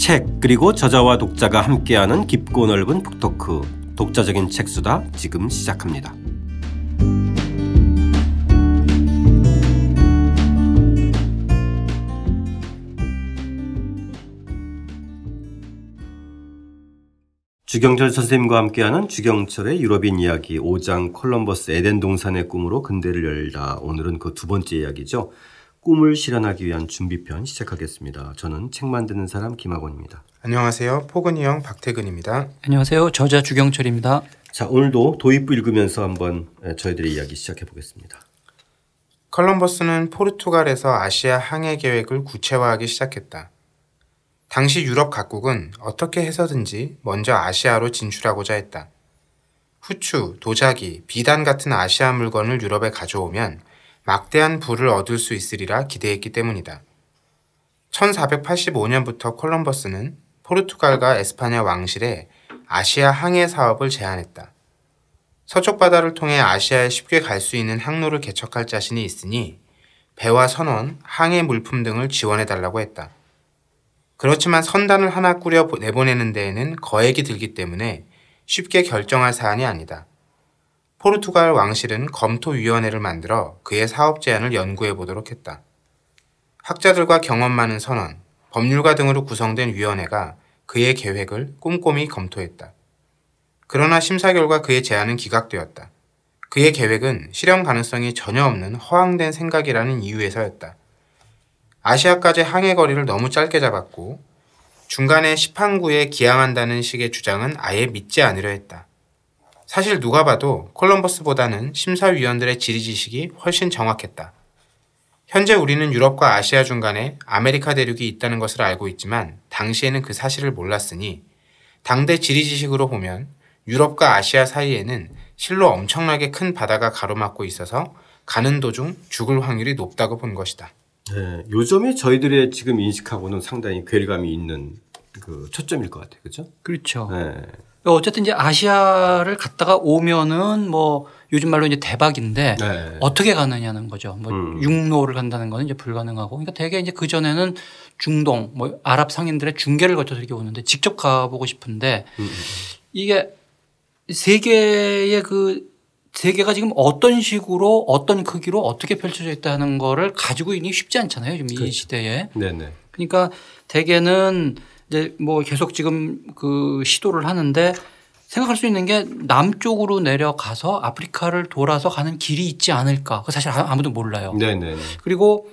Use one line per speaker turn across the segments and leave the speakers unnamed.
책 그리고 저자와 독자가 함께하는 깊고 넓은 북토크 독자적인 책수다 지금 시작합니다. 주경철 선생님과 함께하는 주경철의 유럽인 이야기 5장 콜럼버스 에덴 동산의 꿈으로 근대를 열다 오늘은 그 두 번째 이야기죠. 꿈을 실현하기 위한 준비편 시작하겠습니다. 저는 책 만드는 사람 김학원입니다.
안녕하세요. 포근이 형 박태근입니다.
안녕하세요. 저자 주경철입니다.
자, 오늘도 도입부 읽으면서 한번 저희들의 이야기 시작해 보겠습니다.
컬럼버스는 포르투갈에서 아시아 항해 계획을 구체화하기 시작했다. 당시 유럽 각국은 어떻게 해서든지 먼저 아시아로 진출하고자 했다. 후추, 도자기, 비단 같은 아시아 물건을 유럽에 가져오면 막대한 부를 얻을 수 있으리라 기대했기 때문이다. 1485년부터 콜럼버스는 포르투갈과 에스파냐 왕실에 아시아 항해 사업을 제안했다. 서쪽 바다를 통해 아시아에 쉽게 갈 수 있는 항로를 개척할 자신이 있으니 배와 선원, 항해 물품 등을 지원해 달라고 했다. 그렇지만 선단을 하나 꾸려 내보내는 데에는 거액이 들기 때문에 쉽게 결정할 사안이 아니다. 포르투갈 왕실은 검토위원회를 만들어 그의 사업 제안을 연구해 보도록 했다. 학자들과 경험 많은 선원, 법률가 등으로 구성된 위원회가 그의 계획을 꼼꼼히 검토했다. 그러나 심사 결과 그의 제안은 기각되었다. 그의 계획은 실현 가능성이 전혀 없는 허황된 생각이라는 이유에서였다. 아시아까지 항해 거리를 너무 짧게 잡았고 중간에 시판구에 기항한다는 식의 주장은 아예 믿지 않으려 했다. 사실 누가 봐도 콜럼버스보다는 심사위원들의 지리 지식이 훨씬 정확했다. 현재 우리는 유럽과 아시아 중간에 아메리카 대륙이 있다는 것을 알고 있지만 당시에는 그 사실을 몰랐으니 당대 지리 지식으로 보면 유럽과 아시아 사이에는 실로 엄청나게 큰 바다가 가로막고 있어서 가는 도중 죽을 확률이 높다고 본 것이다.
네, 요점이 저희들의 지금 인식하고는 상당히 괴리감이 있는 그 초점일 것 같아요. 그렇죠?
그렇죠. 네. 어쨌든 이제 아시아를 갔다가 오면은 뭐 요즘 말로 이제 대박인데 네. 어떻게 가느냐는 거죠. 뭐 음. 육로를 간다는 거는 이제 불가능하고 그러니까 대개 이제 그 전에는 중동 뭐 아랍 상인들의 중계를 거쳐서 이렇게 오는데 직접 가보고 싶은데 음. 음, 음. 이게 세계의 그 세계가 지금 어떤 식으로 어떤 크기로 어떻게 펼쳐져 있다는 거를 가지고 있기 쉽지 않잖아요. 지금 그렇죠. 이 시대에. 네네. 그러니까 대개는 이제 뭐 계속 지금 그 시도를 하는데 생각할 수 있는 게 남쪽으로 내려가서 아프리카를 돌아서 가는 길이 있지 않을까. 그 사실 아무도 몰라요. 네네. 그리고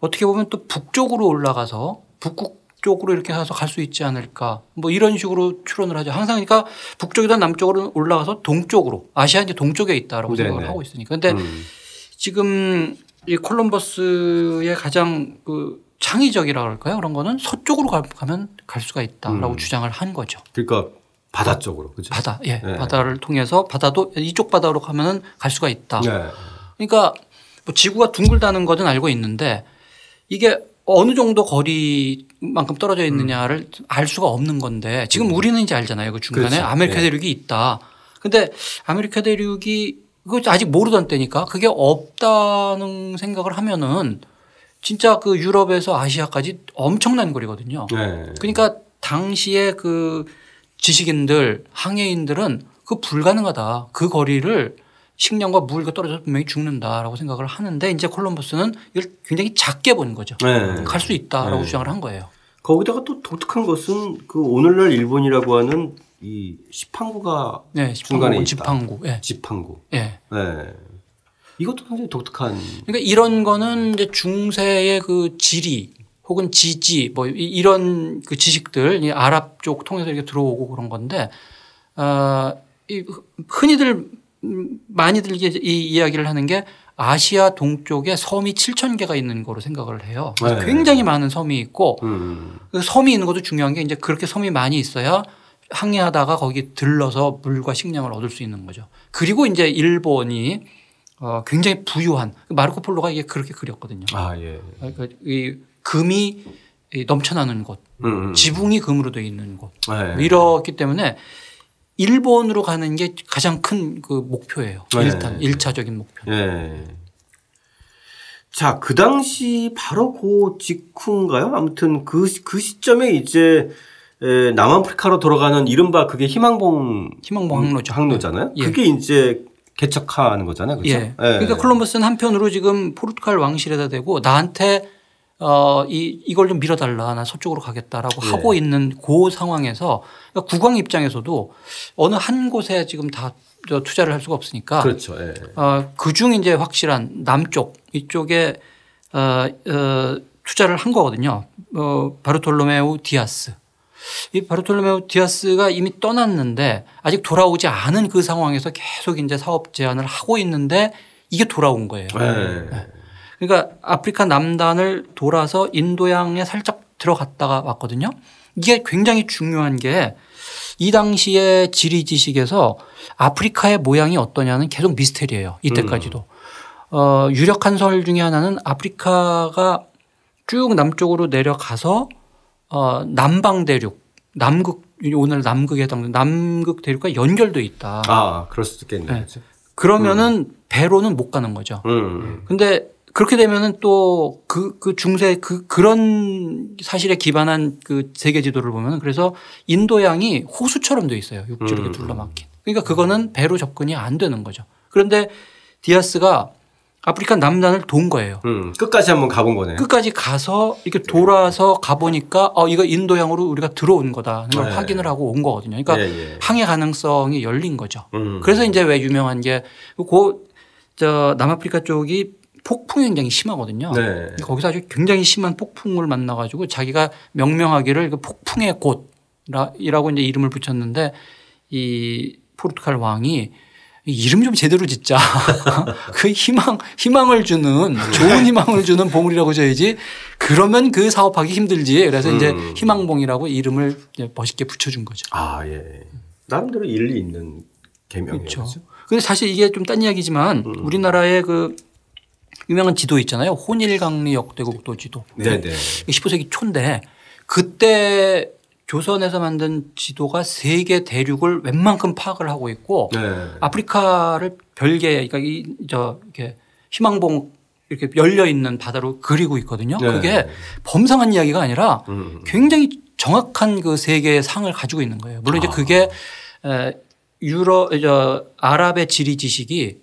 어떻게 보면 또 북쪽으로 올라가서 북극 쪽으로 이렇게 가서 갈 수 있지 않을까. 뭐 이런 식으로 추론을 하죠. 항상 그러니까 북쪽이든 남쪽으로 올라가서 동쪽으로 아시아 이제 동쪽에 있다라고 네네. 생각을 하고 있으니까. 근데 음. 지금 이 콜럼버스의 가장 그 창의적이라고 할까요? 그런 거는 서쪽으로 가면 갈 수가 있다라고 음. 주장을 한 거죠.
그러니까 바다 쪽으로 그죠?
바다, 예, 네. 바다를 통해서 바다도 이쪽 바다로 가면은 갈 수가 있다. 네. 그러니까 뭐 지구가 둥글다는 것은 알고 있는데 이게 어느 정도 거리만큼 떨어져 있느냐를 음. 알 수가 없는 건데 지금 음. 우리는 이제 알잖아요. 그 중간에 그렇지. 아메리카 네. 대륙이 있다. 근데 아메리카 대륙이 그거 아직 모르던 때니까 그게 없다는 생각을 하면은 진짜 그 유럽에서 아시아까지 엄청난 거리거든요. 네. 그러니까 당시에 그 지식인들, 항해인들은 그 불가능하다. 그 거리를 식량과 물과 떨어져서 분명히 죽는다라고 생각을 하는데 이제 콜럼버스는 이걸 굉장히 작게 본 거죠. 네. 갈수 있다라고 네. 주장을 한 거예요.
거기다가 또 독특한 것은 그 오늘날 일본이라고 하는 이 시판구가 네, 중간에
지판구,
예. 지판구. 예. 네. 이것도 굉장히 독특한.
그러니까 이런 거는 이제 중세의 그 지리 혹은 지지 뭐 이런 그 지식들 이 아랍 쪽 통해서 이렇게 들어오고 그런 건데 어, 이 흔히들 많이들 이 이야기를 하는 게 아시아 동쪽에 섬이 7천 개가 있는 거로 생각을 해요. 네. 굉장히 많은 섬이 있고 음. 그 섬이 있는 것도 중요한 게 이제 그렇게 섬이 많이 있어야 항해하다가 거기 들러서 물과 식량을 얻을 수 있는 거죠. 그리고 이제 일본이 어, 굉장히 부유한 마르코 폴로가 이게 그렇게 그렸거든요. 아, 예. 그러니까 이 금이 넘쳐나는 곳, 음, 음. 지붕이 금으로 되어 있는 곳 네. 뭐 이렇기 때문에 일본으로 가는 게 가장 큰 그 목표예요. 네. 일단 일차적인 목표. 네.
자, 그 당시 바로 그 직후인가요? 아무튼 그, 그 시점에 이제 에, 남아프리카로 돌아가는 이른바 그게 희망봉
희망봉 항로죠.
항로잖아요.
예.
그게 이제 개척하는 거잖아요. 그렇죠?
예. 그러니까 콜럼버스는 한편으로 지금 포르투갈 왕실에다 대고 나한테 어, 이, 이걸 좀 밀어달라. 나 서쪽으로 가겠다라고
예.
하고 있는 그 상황에서 그러니까 국왕 입장에서도 어느 한 곳에 지금 다저 투자를 할 수가 없으니까
그렇죠. 예.
어, 그중 이제 확실한 남쪽 이쪽에 어, 어, 투자를 한 거거든요. 어, 바르톨로메우 디아스. 이 바르톨로메우 디아스가 이미 떠났는데 아직 돌아오지 않은 그 상황에서 계속 이제 사업 제안을 하고 있는데 이게 돌아온 거예요.
예.
그러니까 아프리카 남단을 돌아서 인도양에 살짝 들어갔다가 왔거든요. 이게 굉장히 중요한 게 이 당시의 지리 지식에서 아프리카의 모양이 어떠냐는 계속 미스테리예요. 이때까지도. 어, 유력한 설 중에 하나는 아프리카가 쭉 남쪽으로 내려가서 어, 남방 대륙, 남극 오늘 남극에 해당되는 남극 대륙과 연결돼 있다.
아, 그럴 수도 있겠네요.
네. 그러면은 배로는 못 가는 거죠.
음.
근데 그렇게 되면은 또 그, 그 중세 그, 그런 사실에 기반한 그 세계 지도를 보면 그래서 인도양이 호수처럼 돼 있어요. 육지로 이렇게 둘러막힌. 그러니까 그거는 배로 접근이 안 되는 거죠. 그런데 디아스가 아프리카 남단을 돈 거예요.
음. 끝까지 한번 가본 거네요.
끝까지 가서 이렇게 돌아서 가보니까 어, 이거 인도양으로 우리가 들어온 거다. 걸
네.
확인을 하고 온 거거든요. 그러니까
예, 예.
항해 가능성이 열린 거죠.
음.
그래서 이제 왜 유명한 게그저 남아프리카 쪽이 폭풍이 굉장히 심하거든요.
네.
거기서 아주 굉장히 심한 폭풍을 만나 가지고 자기가 명명하기를 그 폭풍의 곳이라고 이제 이름을 붙였는데 이 포르투갈 왕이 이 이름 좀 제대로 짓자. 그 희망, 희망을 주는 좋은 희망을 주는 봉우리라고 줘야지 그러면 그 사업하기 힘들지. 그래서 이제
음.
희망봉이라고 이름을 이제 멋있게 붙여준 거죠.
아, 예. 나름대로 일리 있는 개명이에요.
그렇죠.
그렇죠?
근데 사실 이게 좀 딴 이야기지만
음.
우리나라의 그 유명한 지도 있잖아요. 혼일강리 역대국도 지도.
네, 네.
15세기 초인데 그때 조선에서 만든 지도가 세계 대륙을 웬만큼 파악을 하고 있고
네.
아프리카를 별개 그러니까 이저 이렇게 희망봉 이렇게 열려 있는 바다로 그리고 있거든요.
네.
그게 범상한 이야기가 아니라
음.
굉장히 정확한 그 세계의 상을 가지고 있는 거예요. 물론 이제
아.
그게 에, 유럽 저 아랍의 지리 지식이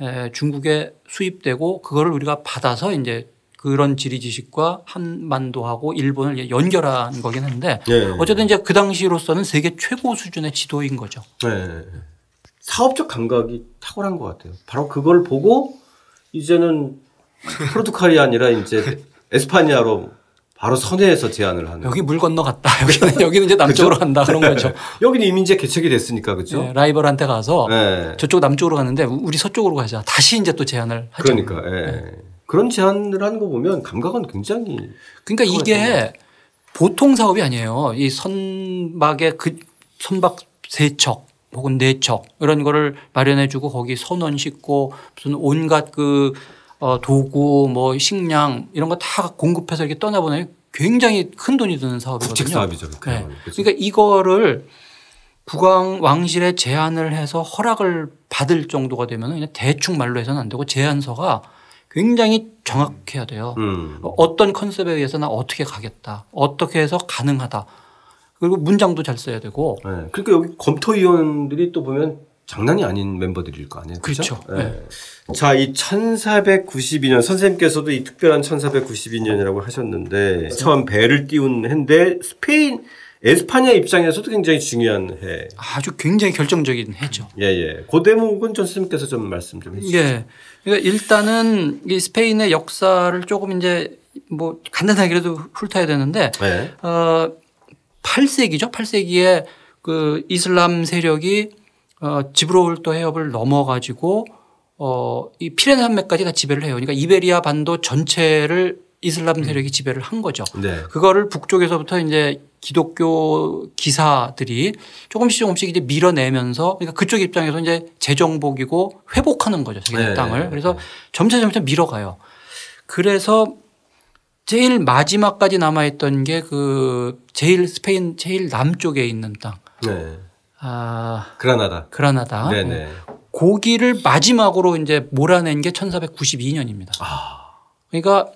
에, 중국에 수입되고 그거를 우리가 받아서 이제 그런 지리 지식과 한반도하고 일본을 연결한 거긴 한데
네.
어쨌든 이제 그 당시로서는 세계 최고 수준의 지도인 거죠.
네. 사업적 감각이 탁월한 것 같아요. 바로 그걸 보고 이제는 포르투갈이 아니라 이제 에스파니아로 바로 선회해서 제안을 하는.
여기 물 건너 갔다. 여기는 여기는 이제 남쪽으로 간다 그런 거죠.
여기는 이미 이제 개척이 됐으니까 그렇죠.
네, 라이벌한테 가서
네.
저쪽 남쪽으로 갔는데 우리 서쪽으로 가자. 다시 이제 또 제안을 하죠.
그러니까 예. 그런 제안을 하는 거 보면 감각은 굉장히
그러니까 이게 보통 사업이 아니에요. 이 선박의 그 선박 세척 혹은 네척 이런 거를 마련해 주고 거기 선원 싣고 무슨 온갖 그 어, 도구 뭐 식량 이런 거 다 공급해서 이렇게 떠나보내면 굉장히 큰 돈이 드는 사업이거든요.
사업이죠.
네.
그렇죠?
그러니까 이거를 국왕 왕실에 제안을 해서 허락을 받을 정도가 되면 그냥 대충 말로 해서는 안 되고 제안서가 굉장히 정확해야 돼요.
음.
어떤 컨셉에 의해서 나 어떻게 가겠다. 어떻게 해서 가능하다. 그리고 문장도 잘 써야 되고.
네. 그러니까 여기 검토위원들이 또 보면 장난이 아닌 멤버들일 거 아니에요. 그렇죠.
그렇죠.
네. 자, 이 1492년 선생님께서도 이 특별한 1492년이라고 하셨는데 처음 배를 띄운 해인데 스페인 에스파냐 입장에서도 굉장히 중요한 해.
아주 굉장히 결정적인 해죠.
예, 예. 그 대목은 전 선생님께서 좀 말씀 좀 해주시죠.
예. 그러니까 일단은 이 스페인의 역사를 조금 이제 뭐 간단하게라도 훑어야 되는데
네.
어 8세기죠. 8세기에 그 이슬람 세력이 어 지브롤터 해협을 넘어 가지고 어이 피레네 산맥까지 다 지배를 해요. 그러니까 이베리아 반도 전체를 이슬람 세력이 지배를 한 거죠.
네.
그거를 북쪽에서부터 이제 기독교 기사들이 조금씩 조금씩 이제 밀어내면서 그러니까 그쪽 입장에서 이제 재정복이고 회복하는 거죠. 자기 네.
네.
땅을. 그래서 점차 점차 밀어가요. 그래서 제일 마지막까지 남아있던 게 그 제일 스페인 제일 남쪽에 있는 땅.
네.
아,
그라나다.
그라나다.
네네.
고기를 마지막으로 이제 몰아낸 게 1492년입니다.
아.
그러니까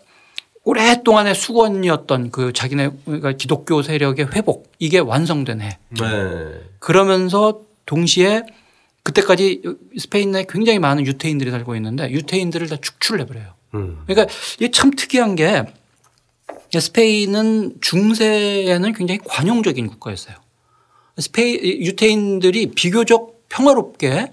오랫동안의 수건이었던 그 자기네 그러니까 기독교 세력의 회복 이게 완성된 해. 네. 그러면서 동시에 그때까지 스페인 내 굉장히 많은 유태인들이 살고 있는데 유태인들을 다 축출을 해버려요. 음. 그러니까 이게 참 특이한 게 스페인은 중세에는 굉장히 관용적인 국가였어요. 스페인 유태인들이 비교적 평화롭게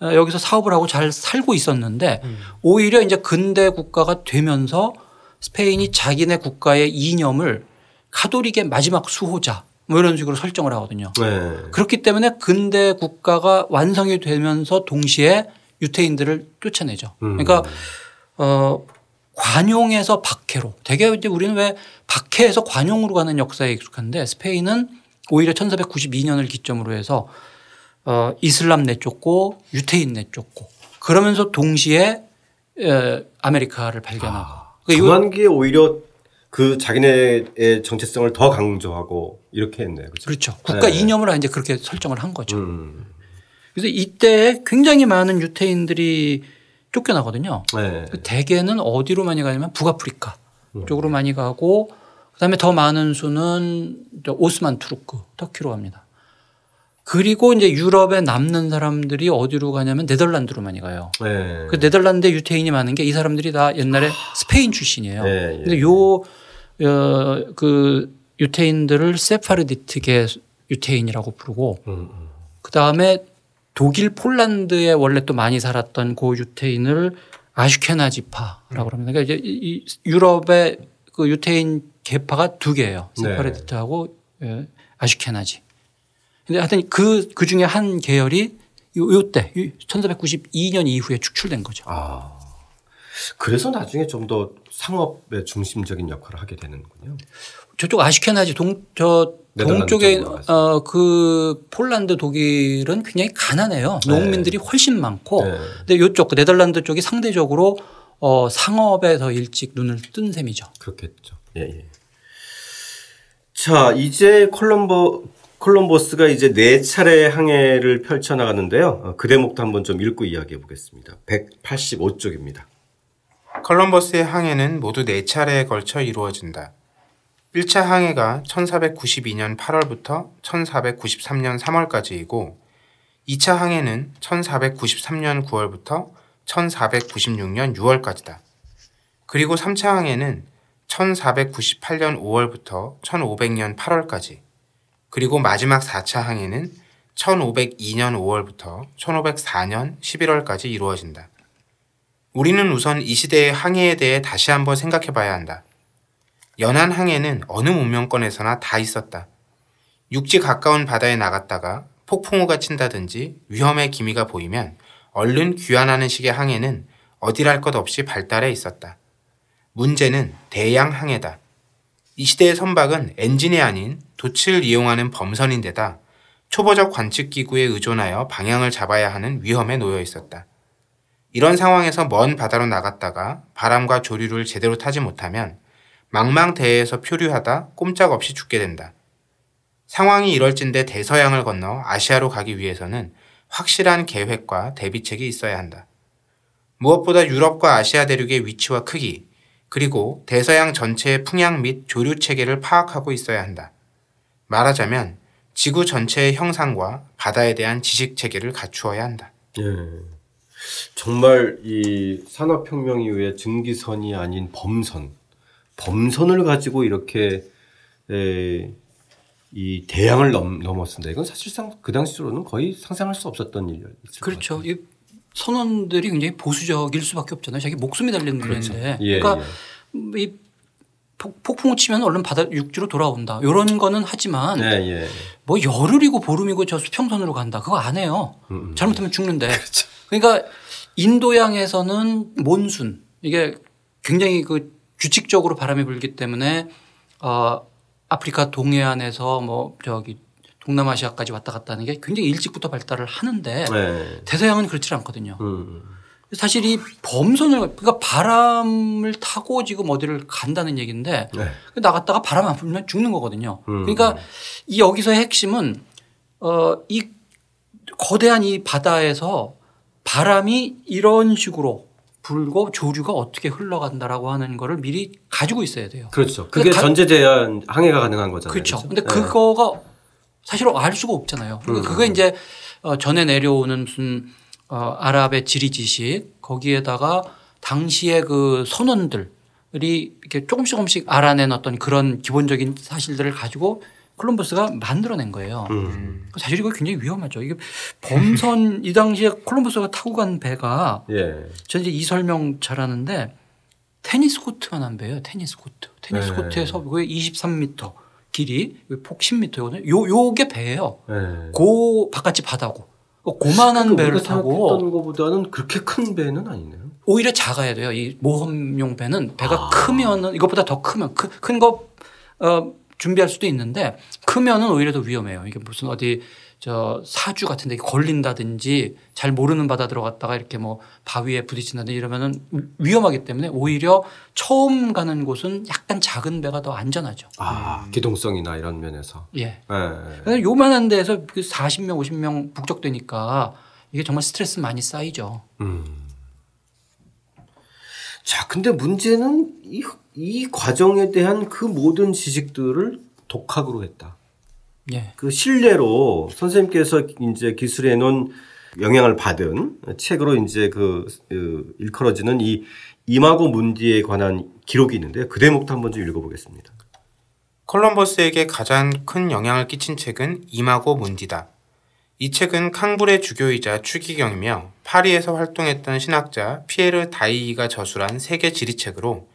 어, 여기서 사업을 하고 잘 살고 있었는데 음. 오히려 이제 근대 국가가 되면서 스페인이 자기네 국가의 이념을 카톨릭의 마지막 수호자 뭐 이런 식으로 설정을 하거든요. 네. 그렇기 때문에 근대 국가가 완성이 되면서 동시에 유태인들을 쫓아내죠. 음. 그러니까 어 관용에서 박해로 대개 이제 우리는 왜 박해에서 관용으로 가는 역사에 익숙한데 스페인은 오히려 1492년을 기점으로 해서 어 이슬람 내쫓고 유태인 내쫓고 그러면서 동시에 에 아메리카를 발견하고 아,
중환기에 오히려 그 자기네의 정체성을 더 강조하고 이렇게 했네요.
그렇죠. 그렇죠. 국가 네. 이념을 이제 그렇게 설정을 한 거죠. 음. 그래서 이때 굉장히 많은 유태인들이 쫓겨나거든요. 네. 그 대개는 어디로 많이 가냐면 북아프리카 음. 쪽으로 많이 가고 그다음에 더 많은 수는 오스만 투르크 터키로 갑니다. 그리고 이제 유럽에 남는 사람들이 어디로 가냐면 네덜란드로 많이 가요. 네. 그 네덜란드 유태인이 많은 게 이 사람들이 다 옛날에 스페인 출신이에요. 네. 근데 예. 요, 어, 그 유태인들을 세파르디트계 유태인이라고 부르고 음, 음. 그 다음에 독일 폴란드에 원래 또 많이 살았던 고 유태인을 아슈케나지파라고 합니다. 그러니까 이제 이 유럽의 그 유태인 계파가 두 개예요. 네. 세파르디트하고 네. 아슈케나지. 근데 하여튼 그, 그 중에 한 계열이 요, 요 때, 1492년 이후에 축출된 거죠. 아.
그래서 나중에 좀 더 상업의 중심적인 역할을 하게 되는군요.
저쪽 아시케나지 동, 저 동쪽에 어, 그 폴란드 독일은 굉장히 가난해요. 네. 농민들이 훨씬 많고. 네. 근데 이쪽 그 네덜란드 쪽이 상대적으로 어, 상업에 더 일찍 눈을 뜬 셈이죠.
그렇겠죠. 예, 예. 자, 이제 콜럼버 콜럼버스가 이제 네 차례 항해를 펼쳐 나가는데요. 어, 그 대목도 한번 좀 읽고 이야기해 보겠습니다. 185쪽입니다.
콜럼버스의 항해는 모두 네 차례에 걸쳐 이루어진다. 1차 항해가 1492년 8월부터 1493년 3월까지이고 2차 항해는 1493년 9월부터 1496년 6월까지다. 그리고 3차 항해는 1498년 5월부터 1500년 8월까지 그리고 마지막 4차 항해는 1502년 5월부터 1504년 11월까지 이루어진다. 우리는 우선 이 시대의 항해에 대해 다시 한번 생각해 봐야 한다. 연안 항해는 어느 문명권에서나 다 있었다. 육지 가까운 바다에 나갔다가 폭풍우가 친다든지 위험의 기미가 보이면 얼른 귀환하는 식의 항해는 어디랄 것 없이 발달해 있었다. 문제는 대양 항해다. 이 시대의 선박은 엔진이 아닌 돛을 이용하는 범선인데다 초보적 관측 기구에 의존하여 방향을 잡아야 하는 위험에 놓여 있었다. 이런 상황에서 먼 바다로 나갔다가 바람과 조류를 제대로 타지 못하면 망망대해에서 표류하다 꼼짝없이 죽게 된다. 상황이 이럴진데 대서양을 건너 아시아로 가기 위해서는 확실한 계획과 대비책이 있어야 한다. 무엇보다 유럽과 아시아 대륙의 위치와 크기, 그리고 대서양 전체의 풍향 및 조류 체계를 파악하고 있어야 한다. 말하자면 지구 전체의 형상과 바다에 대한 지식 체계를 갖추어야 한다. 예.
정말 이 산업혁명 이후에 증기선이 아닌 범선, 범선을 가지고 이렇게 에, 이 대양을 넘, 넘었습니다. 이건 사실상 그 당시로는 거의 상상할 수 없었던 일이었죠.
그렇죠. 이 선원들이 굉장히 보수적일 수밖에 없잖아요. 자기 목숨이 달린 그렇죠. 문제인데. 예, 그러니까 예. 이 폭풍우 치면 얼른 바다 육지로 돌아온다. 이런 거는 하지만 예, 예. 뭐 열흘이고 보름이고 저 수평선으로 간다. 그거 안 해요. 음, 음. 잘못하면 죽는데. 그렇죠. 그러니까 인도양에서는 몬순 이게 굉장히 그 규칙적으로 바람이 불기 때문에 어 아프리카 동해안에서 뭐 저기 동남아시아까지 왔다 갔다 하는 게 굉장히 일찍부터 발달을 하는데 네. 대서양은 그렇지 않거든요. 음. 사실 이 범선을 그러니까 바람을 타고 지금 어디를 간다는 얘기인데 네. 나갔다가 바람 안 불면 죽는 거거든요. 음. 그러니까 이 여기서의 핵심은 어이 거대한 이 바다에서 바람이 이런 식으로 불고 조류가 어떻게 흘러간다라고 하는 거를 미리 가지고 있어야 돼요.
그렇죠. 그게
다-
전제돼야 항해가 가능한 거잖아요.
그렇죠.
그렇죠?
근데
네.
그거가 사실 알 수가 없잖아요.
음.
그거 이제 어, 전에 내려오는 무슨 어, 아랍의 지리 지식 거기에다가 당시의 그 선원들이 이렇게 조금씩 조금씩 알아낸 어떤 그런 기본적인 사실들을 가지고 콜럼버스가 만들어낸 거예요.
음.
사실 이거 굉장히 위험하죠. 이게 범선 이 당시에 콜럼버스가 타고 간 배가
예.
저는 이제 이 설명 잘하는데 테니스 코트만 한 배예요. 테니스 코트. 테니스
네.
코트에서 그게 23m 길이 폭 10m거든요. 요 요게 배예요.
예.
고 바깥이 바다고. 고만한 배를
우리가
타고
생각했던 것보다는 그렇게 큰 배는 아니네요.
오히려 작아야 돼요. 이 모험용 배는 배가
아.
크면은 이것보다 더 크면 큰거 어, 준비할 수도 있는데 크면은 오히려 더 위험해요. 이게 무슨 어디 저 사주 같은 데 걸린다든지 잘 모르는 바다 들어갔다가 이렇게 뭐 바위에 부딪힌다든지 이러면은 위험하기 때문에 오히려 처음 가는 곳은 약간 작은 배가 더 안전하죠.
아, 기동성이나 이런 면에서.
예.
예.
그래서 요만한 데에서 그 40명, 50명 북적대니까 이게 정말 스트레스 많이 쌓이죠.
음. 자, 근데 문제는 이, 이 과정에 대한 그 모든 지식들을 독학으로 했다.
예.
그 신뢰로 선생님께서 이제 기술해 놓은 영향을 받은 책으로 이제 그, 그 일컬어지는 이 이마고 문디에 관한 기록이 있는데 그 대목도 한번 좀 읽어보겠습니다.
콜럼버스에게 가장 큰 영향을 끼친 책은 이마고 문디다. 이 책은 캉불의 주교이자 추기경이며 파리에서 활동했던 신학자 피에르 다이이가 저술한 세계 지리책으로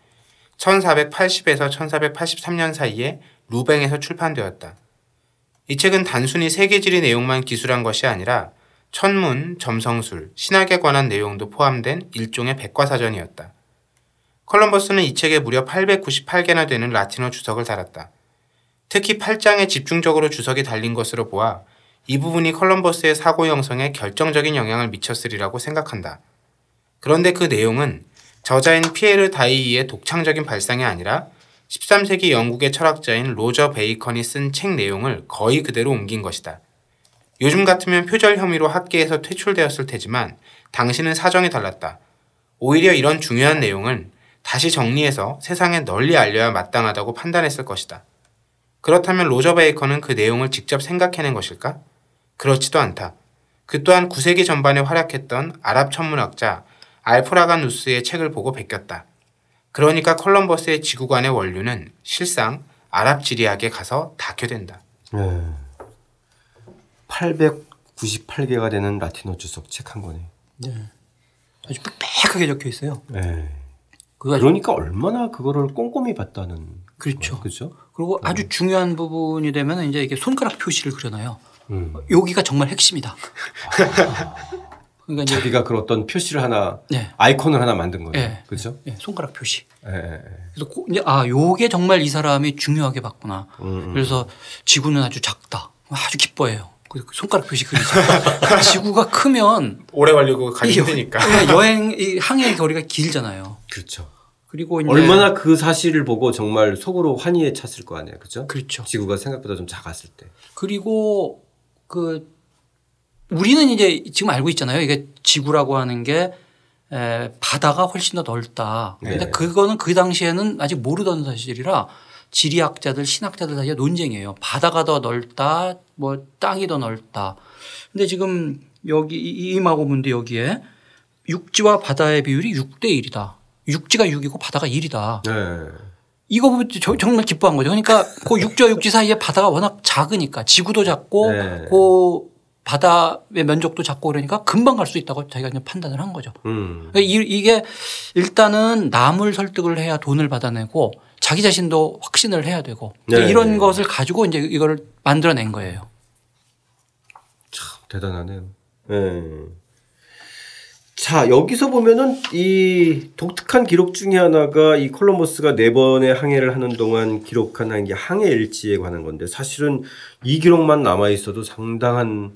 1480에서 1483년 사이에 루뱅에서 출판되었다. 이 책은 단순히 세계지리 내용만 기술한 것이 아니라 천문, 점성술, 신학에 관한 내용도 포함된 일종의 백과사전이었다. 컬럼버스는 이 책에 무려 898개나 되는 라틴어 주석을 달았다. 특히 8장에 집중적으로 주석이 달린 것으로 보아 이 부분이 컬럼버스의 사고 형성에 결정적인 영향을 미쳤으리라고 생각한다. 그런데 그 내용은 저자인 피에르 다이이의 독창적인 발상이 아니라 13세기 영국의 철학자인 로저 베이컨이 쓴 책 내용을 거의 그대로 옮긴 것이다. 요즘 같으면 표절 혐의로 학계에서 퇴출되었을 테지만 당시는 사정이 달랐다. 오히려 이런 중요한 내용은 다시 정리해서 세상에 널리 알려야 마땅하다고 판단했을 것이다. 그렇다면 로저 베이컨은 그 내용을 직접 생각해낸 것일까? 그렇지도 않다. 그 또한 9세기 전반에 활약했던 아랍 천문학자 알프라가누스의 책을 보고 베꼈다. 그러니까 콜럼버스의 지구관의 원류는 실상 아랍 지리학에 가서 닿게
네. 898개가 되는 라틴어 주석 책한 권에.
네. 아주 빽빽하게 적혀 있어요.
네.
아주-
그러니까 얼마나 그거를 꼼꼼히 봤다는.
그렇죠.
그렇죠.
그리고 아주 중요한 부분이 되면 이제 이게 손가락 표시를 그려놔요.
음.
여기가 정말 핵심이다. 그러니까 이제
자기가 그 어떤 표시를 하나
네.
아이콘을 하나 만든 거예요.
네.
그렇죠?
예, 손가락 표시.
예, 예, 예.
그래서 고- 이제 아 요게 정말 이 사람이 중요하게 봤구나.
음, 음.
그래서 지구는 아주 작다. 아주 기뻐해요. 그 손가락 표시 그리죠. 지구가 크면
오래 걸리고 가기 힘드니까.
예, 여행 이 항해 거리가 길잖아요.
그렇죠.
그리고 이제
얼마나 그 사실을 보고 정말 속으로 환희에 찼을 거 아니에요. 그렇죠?
그렇죠.
지구가 생각보다 좀 작았을 때.
그리고 그 우리는 이제 지금 알고 있잖아요. 이게 지구라고 하는 게 에, 바다가 훨씬 더 넓다. 근데
네.
그거는 그 당시에는 아직 모르던 사실이라 지리학자들, 신학자들 사이에 논쟁이에요. 바다가 더 넓다, 뭐 땅이 더 넓다. 근데 지금 여기 이- 이마고 문제 여기에 육지와 바다의 비율이 6대 1이다. 육지가 6이고 바다가 1이다.
네.
이거 보면 저- 정말 기뻐한 거죠. 그러니까 그 육지와 육지 사이에 바다가 워낙 작으니까 지구도 작고
네.
그 바다의 면적도 작고 그러니까 금방 갈 수 있다고 자기가 그냥 판단을 한 거죠.
음.
그러니까 이- 이게 일단은 남을 설득을 해야 돈을 받아내고 자기 자신도 확신을 해야 되고
네.
이런 것을 가지고 이제 이걸 만들어낸 거예요.
참 대단하네요. 예. 자 여기서 보면은 이 독특한 기록 중에 하나가 이 콜럼버스가 네 번의 항해를 하는 동안 기록한 게 항해 일지에 관한 건데 사실은 이 기록만 남아 있어도 상당한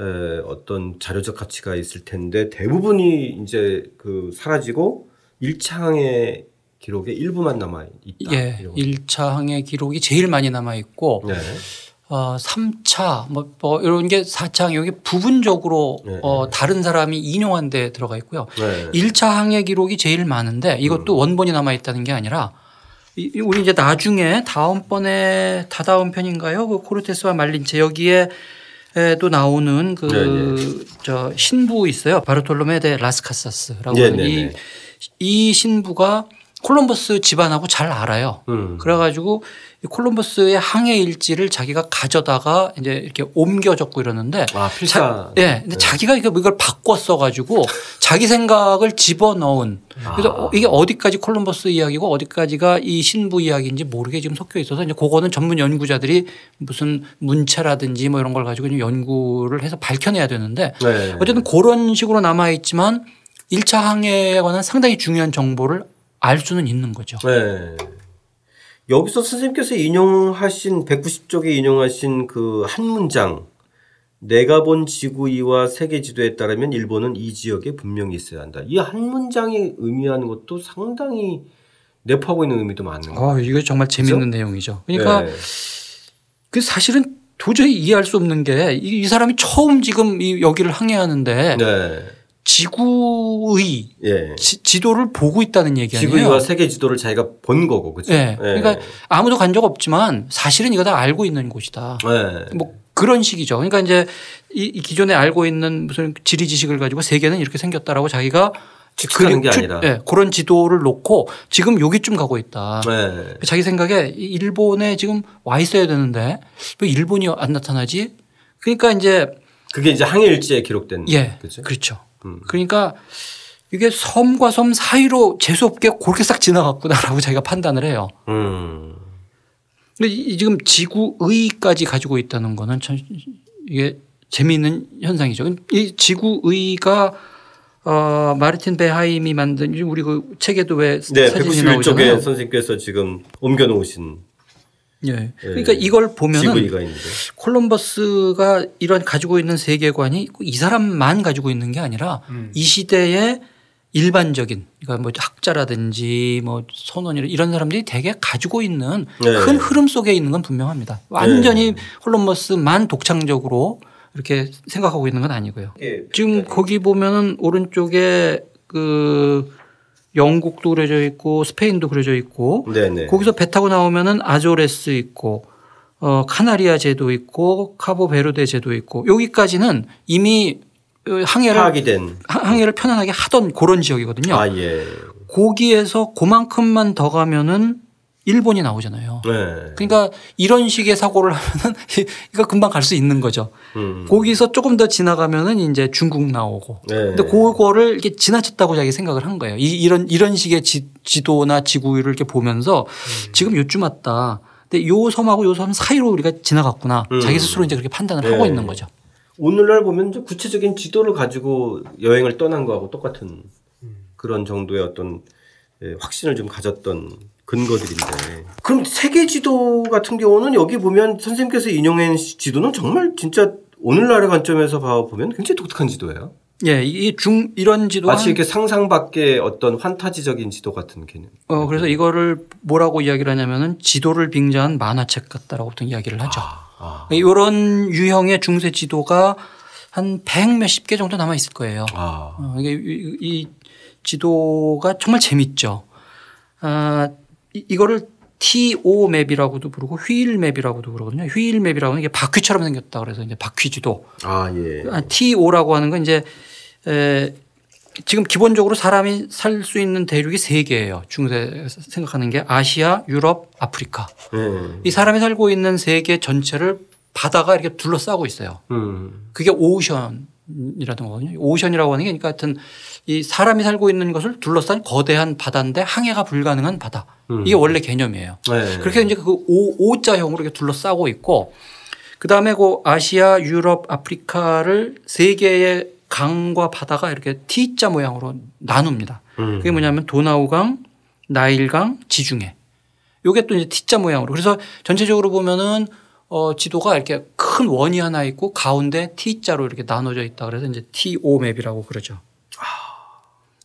에, 어떤 자료적 가치가 있을 텐데 대부분이 이제 그 사라지고 일차 항해 기록의 일부만 남아 있다.
예.
이런 거.
1차 항해 기록이 제일 많이 남아 있고
네.
어 3차 뭐, 뭐 이런 게 4차 여기 부분적으로
네.
어 다른 사람이 인용한 데 들어가 있고요.
네.
1차 항해 기록이 제일 많은데 이것도 원본이 남아 있다는 게 아니라 우리 이제 나중에 다음번에 다다음 편인가요? 그 코르테스와 말린체 여기에 에도 나오는 그
네,
저 신부 있어요. 바르톨로메 데 라스카사스라고
네,
하는
네,
이,
네.
이 신부가 콜럼버스 집안하고 잘 알아요.
음.
그래가지고 이 콜럼버스의 항해 일지를 자기가 가져다가 이제 이렇게 옮겨 적고 이러는데
아, 필사.
예. 근데 자기가 이거 이걸 바꿔 써가지고 자기 생각을 집어 넣은 그래서
아.
어, 이게 어디까지 콜럼버스 이야기고 어디까지가 이 신부 이야기인지 모르게 지금 섞여 있어서 이제 그거는 전문 연구자들이 무슨 문체라든지 뭐 이런 걸 가지고 좀 연구를 해서 밝혀내야 되는데
네.
어쨌든 그런 식으로 남아 있지만 1차 항해에 관한 상당히 중요한 정보를 알 수는 있는 거죠.
네. 여기서 선생님께서 인용하신 190쪽에 인용하신 그 한 문장 내가 본 지구이와 세계 지도에 따르면 일본은 이 지역에 분명히 있어야 한다. 이 한 문장이 의미하는 것도 상당히 내포하고 있는 의미도 많은 거.
아, 이거 정말 재밌는 내용이죠. 그러니까
네.
그 사실은 도저히 이해할 수 없는 게 이 사람이 처음 지금 이 여기를 항해하는데
네.
지구의
예.
지, 도를 보고 있다는 얘기 아니에요.
지구와 세계 지도를 자기가 본 거고, 그죠?
예. 그러니까 아무도 간 적 없지만 사실은 이거 다 알고 있는 곳이다.
네.
뭐 그런 식이죠. 그러니까 이제 이, 이 기존에 알고 있는 무슨 지리 지식을 가지고 세계는 이렇게 생겼다라고 자기가
추측하는 게
그-
아니라.
예, 그런 지도를 놓고 지금 여기쯤 가고 있다.
네.
자기 생각에 이 일본에 지금 와 있어야 되는데 왜 일본이 안 나타나지? 그러니까 이제
그게 이제 항해 일지에 기록된.
예,
그죠?
그렇죠.
음.
그러니까 이게 섬과 섬 사이로 재수 없게 그렇게 싹 지나갔구나라고 자기가 판단을 해요.
음.
근데 이 지금 지구의까지 가지고 있다는 거는 참 이게 재미있는 현상이죠. 이 지구의가 어 마르틴 베하임이 만든 우리 그 책에도 왜
네,
사진이
191쪽에
나오잖아요.
선생님께서 지금 옮겨 놓으신
예. 그러니까 이걸 보면은. 콜럼버스가 이런 가지고 있는 세계관이 꼭이 사람만 가지고 있는 게 아니라 이 시대의 일반적인 그러니까 뭐 학자라든지 뭐 선원이 이런 사람들이 대개 가지고 있는
네.
큰 흐름 속에 있는 건 분명합니다. 완전히 콜럼버스만 독창적으로 이렇게 생각하고 있는 건 아니고요.
예.
지금 거기 보면은 오른쪽에 그 영국도 그려져 있고 스페인도 그려져 있고
네네.
거기서 배 타고 나오면은 아조레스 있고 어 카나리아 제도 있고 카보베르데 제도 있고 여기까지는 이미 어, 항해를
파악이 된.
하- 항해를 편안하게 하던 그런 지역이거든요.
아, 예.
거기에서 그만큼만 더 가면은 일본이 나오잖아요.
네.
그러니까 이런 식의 사고를 하면은 이거 금방 갈 수 있는 거죠.
음.
거기서 조금 더 지나가면은 이제 중국 나오고.
네.
근데 그거를 이렇게 지나쳤다고 자기 생각을 한 거예요. 이, 이런 이런 식의 지, 지도나 지구를 이렇게 보면서
음.
지금 요쯤 왔다. 근데 요 섬하고 요 섬 사이로 우리가 지나갔구나.
음.
자기 스스로 이제 그렇게 판단을
네.
하고 있는 거죠.
오늘날 보면 이제 구체적인 지도를 가지고 여행을 떠난 거하고 똑같은 그런 정도의 어떤 예, 확신을 좀 가졌던 근거들인데. 그럼 세계 지도 같은 경우는 여기 보면 선생님께서 인용한 지도는 정말 진짜 오늘날의 관점에서 봐 보면 굉장히 독특한 지도예요.
예, 이 중 이런 지도가
마치 이렇게 상상 밖의 어떤 환타지적인 지도 같은 개념.
어 그래서 이거를 뭐라고 이야기를 하냐면은 지도를 빙자한 만화책 같다라고 보통 이야기를 하죠.
아.
이런 유형의 중세 지도가 한 백 몇십 개 정도 남아 있을 거예요.
아.
어, 이게 이, 이 지도가 정말 재밌죠. 아, 이, 이거를 TO map이라고도 부르고 wheel map이라고도 그러거든요. wheel map이라고 하는 게 바퀴처럼 생겼다 그래서 이제 바퀴 지도.
아, 예.
아, TO라고 하는 건 이제 에, 지금 기본적으로 사람이 살 수 있는 대륙이 세 개예요. 중세 생각하는 게 아시아, 유럽, 아프리카.
예.
이 사람이 살고 있는 세계 전체를 바다가 이렇게 둘러싸고 있어요.
음.
그게 오션이라는 거거든요. 오션이라고 하는 게 그러니까 하여튼 이 사람이 살고 있는 것을 둘러싼 거대한 바다인데 항해가 불가능한 바다. 이게 원래 개념이에요.
네.
그렇게 이제 그 오, 오자형으로 이렇게 둘러싸고 있고 그 다음에 그 아시아, 유럽, 아프리카를 세 개의 강과 바다가 이렇게 T자 모양으로 나눕니다.
음.
그게 뭐냐면 도나우강, 나일강, 지중해. 요게 또 이제 T자 모양으로. 그래서 전체적으로 보면은 어, 지도가 이렇게 큰 원이 하나 있고 가운데 T자로 이렇게 나눠져 있다. 그래서 이제 TO 맵이라고 그러죠.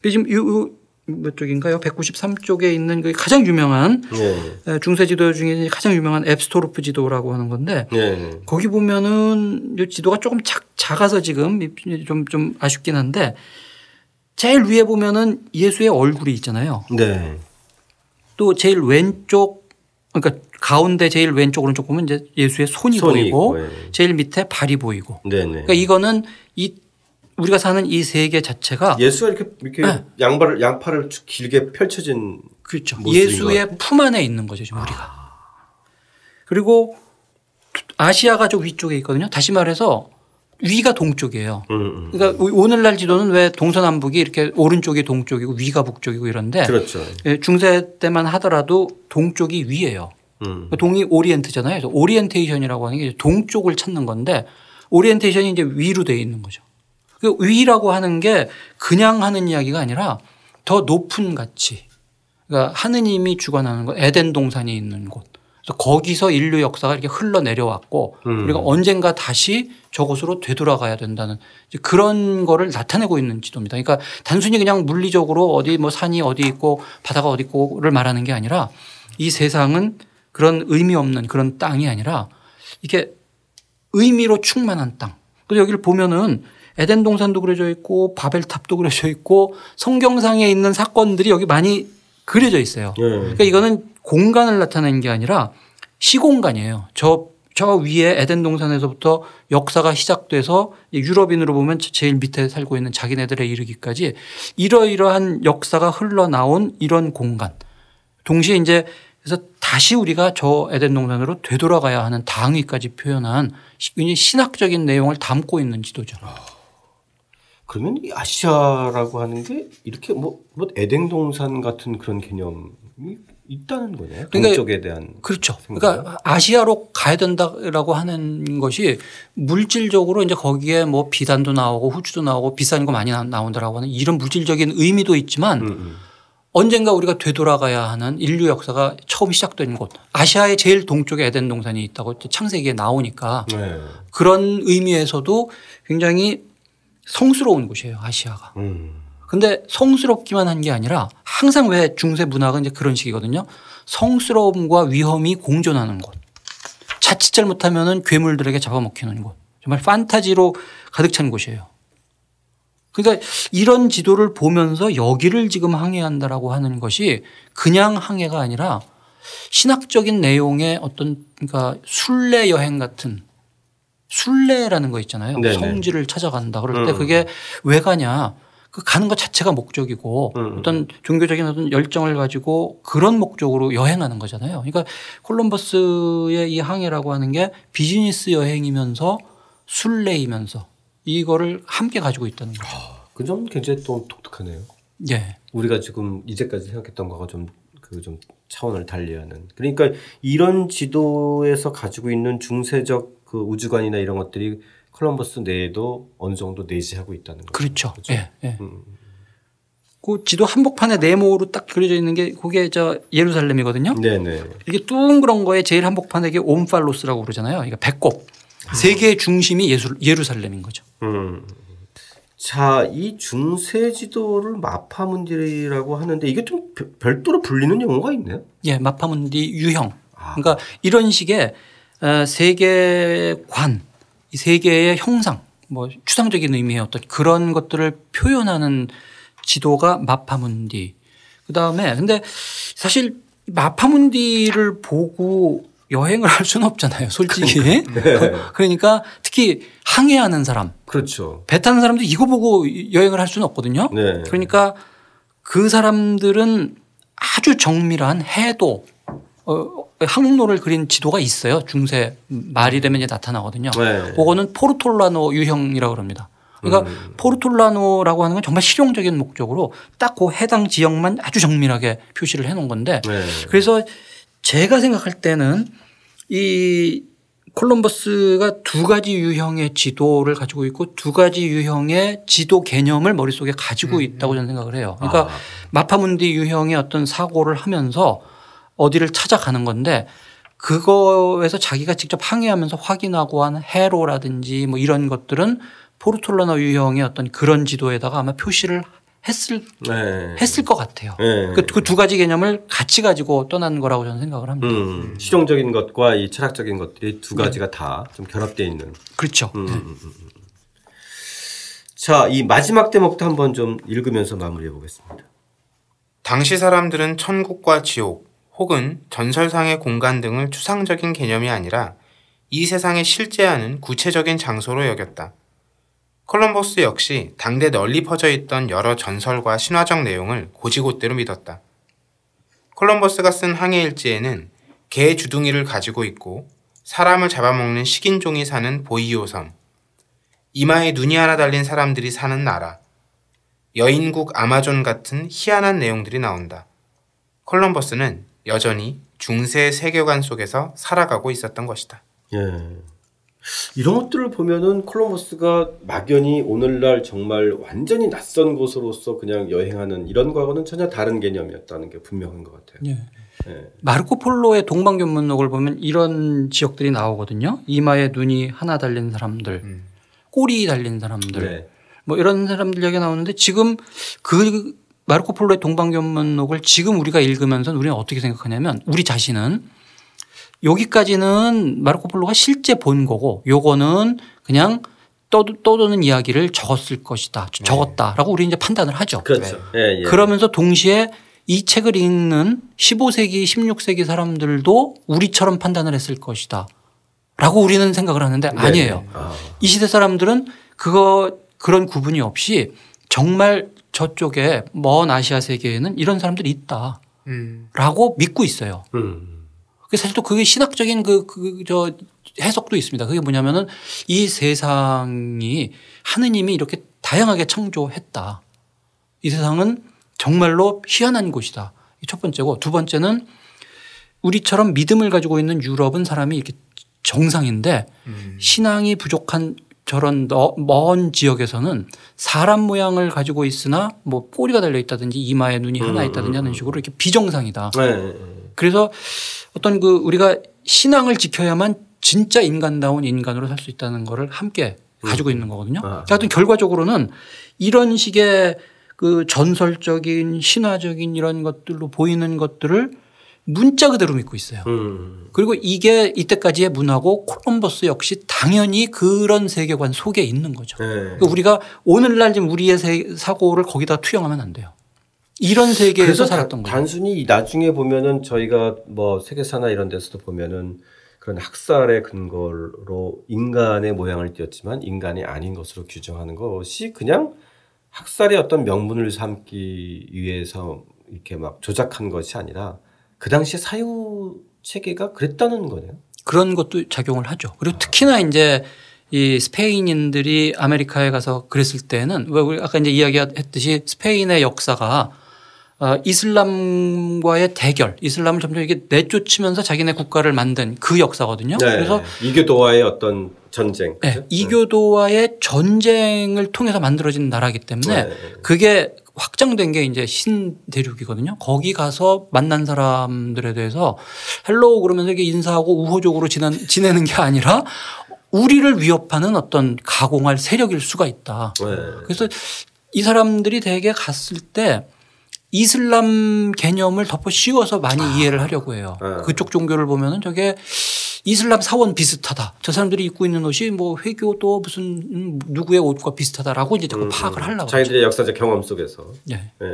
지금 요, 요몇 쪽인가요? 193쪽에 있는 그 가장 유명한
네.
중세 지도 중에 가장 유명한 앱스토르프 지도라고 하는 건데
네.
거기 보면은 이 지도가 조금 작, 작아서 지금 좀, 좀 아쉽긴 한데 제일 위에 보면은 예수의 얼굴이 있잖아요.
네.
또 제일 왼쪽 그러니까 가운데 제일 왼쪽 오른쪽 보면 이제 예수의 손이,
손이
보이고
있고, 예.
제일 밑에 발이 보이고
네네.
그러니까 이거는 이 우리가 사는 이 세계 자체가
예수가 이렇게 이렇게
네.
양발을 양팔을 쭉 길게 펼쳐진
그렇죠. 예수의 품 안에 있는 거죠, 지금 우리가. 그리고 아시아가 저 위쪽에 있거든요. 다시 말해서 위가 동쪽이에요.
음, 음.
그러니까 오늘날 지도는 왜 동서남북이 이렇게 오른쪽이 동쪽이고 위가 북쪽이고 이런데
그렇죠.
예, 중세 때만 하더라도 동쪽이 위예요.
음.
동이 오리엔트잖아요. 그래서 오리엔테이션이라고 하는 게 동쪽을 찾는 건데 오리엔테이션이 이제 위로 돼 있는 거죠. 그 위라고 하는 게 그냥 하는 이야기가 아니라 더 높은 가치. 그러니까 하느님이 주관하는 것, 에덴 동산이 있는 곳. 그래서 거기서 인류 역사가 이렇게 흘러내려왔고
음.
우리가 언젠가 다시 저곳으로 되돌아가야 된다는 이제 그런 거를 나타내고 있는 지도입니다. 그러니까 단순히 그냥 물리적으로 어디 뭐 산이 어디 있고 바다가 어디 있고를 말하는 게 아니라 이 세상은 그런 의미 없는 그런 땅이 아니라 이게 의미로 충만한 땅. 그래서 여기를 보면은 에덴 동산도 그려져 있고 바벨탑도 그려져 있고 성경상에 있는 사건들이 여기 많이 그려져 있어요.
네.
그러니까 이거는 공간을 나타내는 게 아니라 시공간이에요. 저, 저 위에 에덴 동산에서부터 역사가 시작돼서 유럽인으로 보면 제일 밑에 살고 있는 자기네들에 이르기까지 이러이러한 역사가 흘러나온 이런 공간. 동시에 이제 그래서 다시 우리가 저 에덴 동산으로 되돌아가야 하는 당위까지 표현한 신학적인 내용을 담고 있는 지도죠.
그러면 이 아시아라고 하는 게 이렇게 뭐, 뭐 에덴 동산 같은 그런 개념이 있다는 거네요.
그러니까
동쪽에 대한.
그렇죠.
생각?
그러니까 아시아로 가야 된다라고 하는 것이 물질적으로 이제 거기에 뭐 비단도 나오고 후추도 나오고 비싼 거 많이 나- 나온다라고 하는 이런 물질적인 의미도 있지만
음, 음.
언젠가 우리가 되돌아가야 하는 인류 역사가 처음 시작된 곳 아시아의 제일 동쪽에 에덴 동산이 있다고 창세기에 나오니까
네.
그런 의미에서도 굉장히 성스러운 곳이에요 아시아가.
음.
근데 성스럽기만 한 게 아니라 항상 왜 중세 문화가 이제 그런 식이거든요. 성스러움과 위험이 공존하는 곳. 자칫 잘못하면은 괴물들에게 잡아먹히는 곳. 정말 판타지로 가득 찬 곳이에요. 그러니까 이런 지도를 보면서 여기를 지금 항해한다라고 하는 것이 그냥 항해가 아니라 신학적인 내용의 어떤 그러니까 순례 여행 같은 순례라는 거 있잖아요.
네네.
성지를 찾아간다. 그럴 때
음.
그게 왜 가냐. 그 가는 것 자체가 목적이고
음.
어떤 종교적인 어떤 열정을 가지고 그런 목적으로 여행하는 거잖아요. 그러니까 콜럼버스의 이 항해라고 하는 게 비즈니스 여행이면서 순례이면서 이거를 함께 가지고 있다는 거죠.
그 점은 굉장히 또 독특하네요.
예.
우리가 지금 이제까지 생각했던 거가 좀 그좀 차원을 달리하는. 그러니까 이런 지도에서 가지고 있는 중세적 그 우주관이나 이런 것들이 콜럼버스 내에도 어느 정도 내재하고 있다는 거죠.
그렇죠.
그렇죠?
예. 예.
음.
그 지도 한복판에 네모로 딱 그려져 있는 게 그게 저 예루살렘이거든요.
네네.
이게 둥그런 거에 제일 한복판에 이게 옴팔로스라고 그러잖아요. 그러니까 배꼽. 세계의 중심이 예수, 예루살렘인 거죠.
음. 자, 이 중세 지도를 마파문디라고 하는데 이게 좀 별- 별도로 불리는 용어가 있네요.
예, 마파문디 유형.
아.
그러니까 이런 식의 어, 세계관, 이 세계의 형상, 뭐 추상적인 의미의 어떤 그런 것들을 표현하는 지도가 마파문디. 그 다음에 근데 사실 마파문디를 보고 여행을 할 수는 없잖아요, 솔직히. 그러니까 특히 항해하는 사람,
그렇죠.
배 타는 사람도 이거 보고 여행을 할 수는 없거든요.
네.
그러니까 그 사람들은 아주 정밀한 해도 어, 항로를 그린 지도가 있어요. 중세 말이 되면 이제 나타나거든요.
네.
그거는 포르톨라노 유형이라고 그럽니다. 그러니까
음.
포르톨라노라고 하는 건 정말 실용적인 목적으로 딱 그 해당 지역만 아주 정밀하게 표시를 해 놓은 건데
네.
그래서 제가 생각할 때는 이 콜럼버스가 두 가지 유형의 지도를 가지고 있고 두 가지 유형의 지도 개념을 머릿속에 가지고 있다고 저는 생각을 해요. 그러니까
아.
마파문디 유형의 어떤 사고를 하면서 어디를 찾아가는 건데 그거에서 자기가 직접 항해하면서 확인하고 한 해로라든지 뭐 이런 것들은 포르톨라노 유형의 어떤 그런 지도에다가 아마 표시를 했을 네. 했을 것 같아요. 네. 그두 그 가지 개념을 같이 가지고 떠난 거라고 저는 생각을 합니다. 음,
실용적인 것과 이 철학적인 것들이 두 가지가 네. 다좀 결합되어 있는.
그렇죠. 음, 네. 음, 음, 음.
자, 이 마지막 대목도 한번 좀 읽으면서 마무리해 보겠습니다.
당시 사람들은 천국과 지옥 혹은 전설상의 공간 등을 추상적인 개념이 아니라 이 세상에 실제하는 구체적인 장소로 여겼다. 콜럼버스 역시 당대 널리 퍼져 있던 여러 전설과 신화적 내용을 고지곳대로 믿었다. 콜럼버스가 쓴 항해 일지에는 개 주둥이를 가지고 있고 사람을 잡아먹는 식인종이 사는 보이오 섬, 이마에 눈이 하나 달린 사람들이 사는 나라, 여인국 아마존 같은 희한한 내용들이 나온다. 콜럼버스는 여전히 중세 세계관 속에서 살아가고 있었던 것이다. 예.
이런 것들을 보면은 콜럼버스가 막연히 오늘날 정말 완전히 낯선 곳으로서 그냥 여행하는 이런 거하고는 전혀 다른 개념이었다는 게 분명한 것 같아요. 예.
예. 마르코 폴로의 동방견문록을 보면 이런 지역들이 나오거든요. 이마에 눈이 하나 달린 사람들, 음. 꼬리 달린 사람들, 네. 뭐 이런 사람들 얘기 나오는데 지금 그 마르코 폴로의 동방견문록을 지금 우리가 읽으면서 우리는 어떻게 생각하냐면 우리 자신은 여기까지는 마르코 폴로가 실제 본 거고 요거는 그냥 떠도 는 이야기를 적었을 것이다. 네. 적었다라고 우리 이제 판단을 하죠.
그렇죠.
네. 예, 예. 그러면서 동시에 이 책을 읽는 15세기, 16세기 사람들도 우리처럼 판단을 했을 것이다. 라고 우리는 생각을 하는데 네. 아니에요. 아. 이 시대 사람들은 그거 그런 구분이 없이 정말 저쪽에 먼 아시아 세계에는 이런 사람들이 있다. 음. 라고 믿고 있어요. 음. 사실 또 그게 신학적인 그, 그, 저 해석도 있습니다. 그게 뭐냐면은 이 세상이 하느님이 이렇게 다양하게 창조했다. 이 세상은 정말로 희한한 곳이다. 첫 번째고 두 번째는 우리처럼 믿음을 가지고 있는 유럽은 사람이 이렇게 정상인데 음. 신앙이 부족한 저런 먼 지역에서는 사람 모양을 가지고 있으나 뭐 꼬리가 달려 있다든지 이마에 눈이 하나 음, 있다든지 하는 음, 식으로 이렇게 비정상이다. 네. 그래서 어떤 그 우리가 신앙을 지켜야만 진짜 인간다운 인간으로 살 수 있다는 거를 함께 가지고 있는 거거든요. 아. 하여튼 결과적으로는 이런 식의 그 전설적인 신화적인 이런 것들로 보이는 것들을 문자 그대로 믿고 있어요. 음. 그리고 이게 이때까지의 문화고 콜럼버스 역시 당연히 그런 세계관 속에 있는 거죠. 네. 그러니까 우리가 오늘날 지금 우리의 사고를 거기다 투영하면 안 돼요. 이런 세계에서 살았던 거예요.
단순히 나중에 보면은 저희가 뭐 세계사나 이런 데서도 보면은 그런 학살의 근거로 인간의 모양을 띄었지만 인간이 아닌 것으로 규정하는 것이 그냥 학살의 어떤 명분을 삼기 위해서 이렇게 막 조작한 것이 아니라 그 당시에 사유 체계가 그랬다는 거네요.
그런 것도 작용을 하죠. 그리고 특히나 이제 이 스페인인들이 아메리카에 가서 그랬을 때는 왜 우리 아까 이제 이야기했듯이 스페인의 역사가 어, 이슬람과의 대결, 이슬람을 점점 이게 내쫓으면서 자기네 국가를 만든 그 역사거든요. 네. 그래서
이교도와의 어떤 전쟁.
네. 이교도와의 전쟁을 통해서 만들어진 나라기 때문에 네. 그게 확장된 게 이제 신대륙이거든요. 거기 가서 만난 사람들에 대해서 hello 그러면서 이게 인사하고 우호적으로 지내, 지내는 게 아니라 우리를 위협하는 어떤 가공할 세력일 수가 있다. 네. 그래서 이 사람들이 대개 갔을 때 이슬람 개념을 덮어 씌워서 많이 아. 이해를 하려고 해요. 네. 그쪽 종교를 보면은 저게 이슬람 사원 비슷하다. 저 사람들이 입고 있는 옷이 뭐 회교도 무슨 누구의 옷과 비슷하다라고 이제 자꾸 음, 파악을 하려고.
자기들의 역사적 경험 속에서. 네. 네.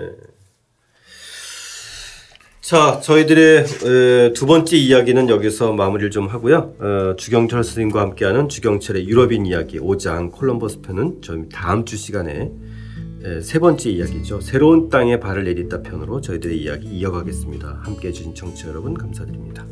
자, 저희들의 두 번째 이야기는 여기서 마무리를 좀 하고요. 어, 주경철 스님과 함께하는 주경철의 유럽인 이야기 5장 콜럼버스 편은 저희 다음 주 시간에 세 번째 이야기죠. 새로운 땅에 발을 내딛다 편으로 저희들의 이야기 이어가겠습니다. 함께 해주신 청취자 여러분 감사드립니다.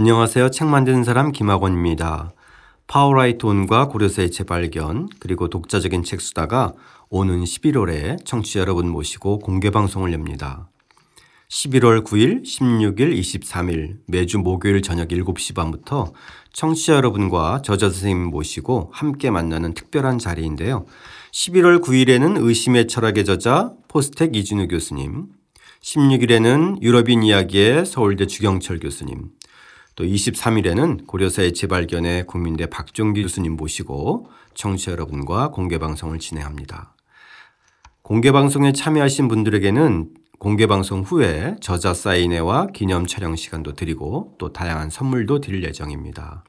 안녕하세요. 책 만드는 사람 김학원입니다. 파워라이터 ON과 고려사의 재발견 그리고 독자적인 책 수다가 오는 11월에 청취자 여러분 모시고 공개 방송을 엽니다. 11월 9일, 16일, 23일 매주 목요일 저녁 7시 반부터 청취자 여러분과 저자 선생님 모시고 함께 만나는 특별한 자리인데요. 11월 9일에는 의심의 철학의 저자 포스텍 이진우 교수님, 16일에는 유럽인 이야기의 서울대 주경철 교수님, 또 23일에는 고려사의 재발견의 국민대 박종기 교수님 모시고 청취자 여러분과 공개 방송을 진행합니다. 공개 방송에 참여하신 분들에게는 공개 방송 후에 저자 사인회와 기념 촬영 시간도 드리고 또 다양한 선물도 드릴 예정입니다.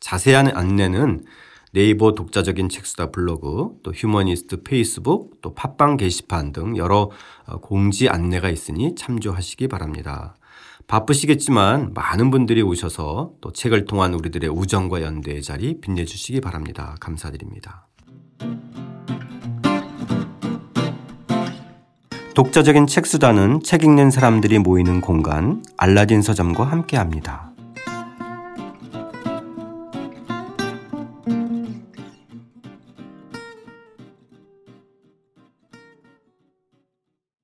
자세한 안내는 네이버 독자적인 책수다 블로그, 또 휴머니스트 페이스북, 또 팟빵 게시판 등 여러 어, 공지 안내가 있으니 참조하시기 바랍니다. 바쁘시겠지만 많은 분들이 오셔서 또 책을 통한 우리들의 우정과 연대의 자리 빛내주시기 바랍니다. 감사드립니다. 독자적인 책수단은 책 읽는 사람들이 모이는 공간 알라딘 서점과 함께합니다.